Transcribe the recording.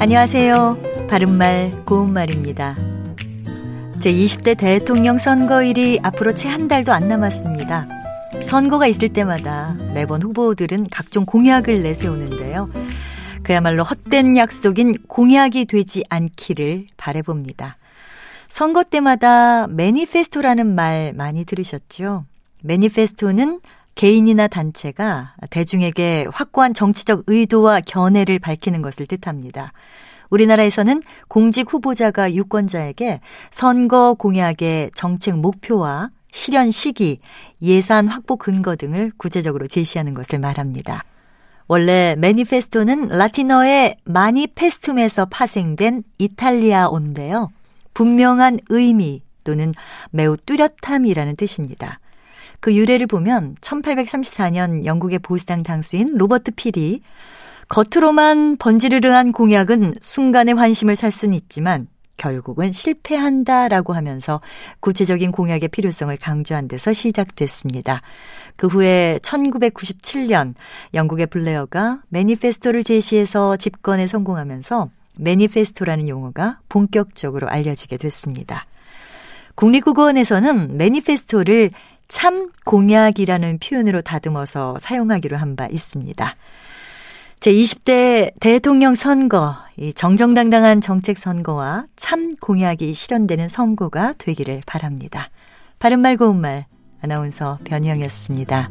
안녕하세요. 바른말 고운말입니다. 제20대 대통령 선거일이 앞으로 채 한 달도 안 남았습니다. 선거가 있을 때마다 매번 후보들은 각종 공약을 내세우는데요. 그야말로 헛된 약속인 공약이 되지 않기를 바래봅니다. 선거 때마다 매니페스토라는 말 많이 들으셨죠? 매니페스토는 개인이나 단체가 대중에게 확고한 정치적 의도와 견해를 밝히는 것을 뜻합니다. 우리나라에서는 공직 후보자가 유권자에게 선거 공약의 정책 목표와 실현 시기, 예산 확보 근거 등을 구체적으로 제시하는 것을 말합니다. 원래 매니페스토는 라틴어의 마니페스툼에서 파생된 이탈리아어인데요. 분명한 의미 또는 매우 뚜렷함이라는 뜻입니다. 그 유래를 보면 1834년 영국의 보수당 당수인 로버트 필이 겉으로만 번지르르한 공약은 순간의 환심을 살 수는 있지만 결국은 실패한다라고 하면서 구체적인 공약의 필요성을 강조한 데서 시작됐습니다. 그 후에 1997년 영국의 블레어가 매니페스토를 제시해서 집권에 성공하면서 매니페스토라는 용어가 본격적으로 알려지게 됐습니다. 국립국어원에서는 매니페스토를 참 공약이라는 표현으로 다듬어서 사용하기로 한 바 있습니다. 제20대 대통령 선거, 이 정정당당한 정책 선거와 참 공약이 실현되는 선거가 되기를 바랍니다. 바른말 고운말 아나운서 변희영이었습니다.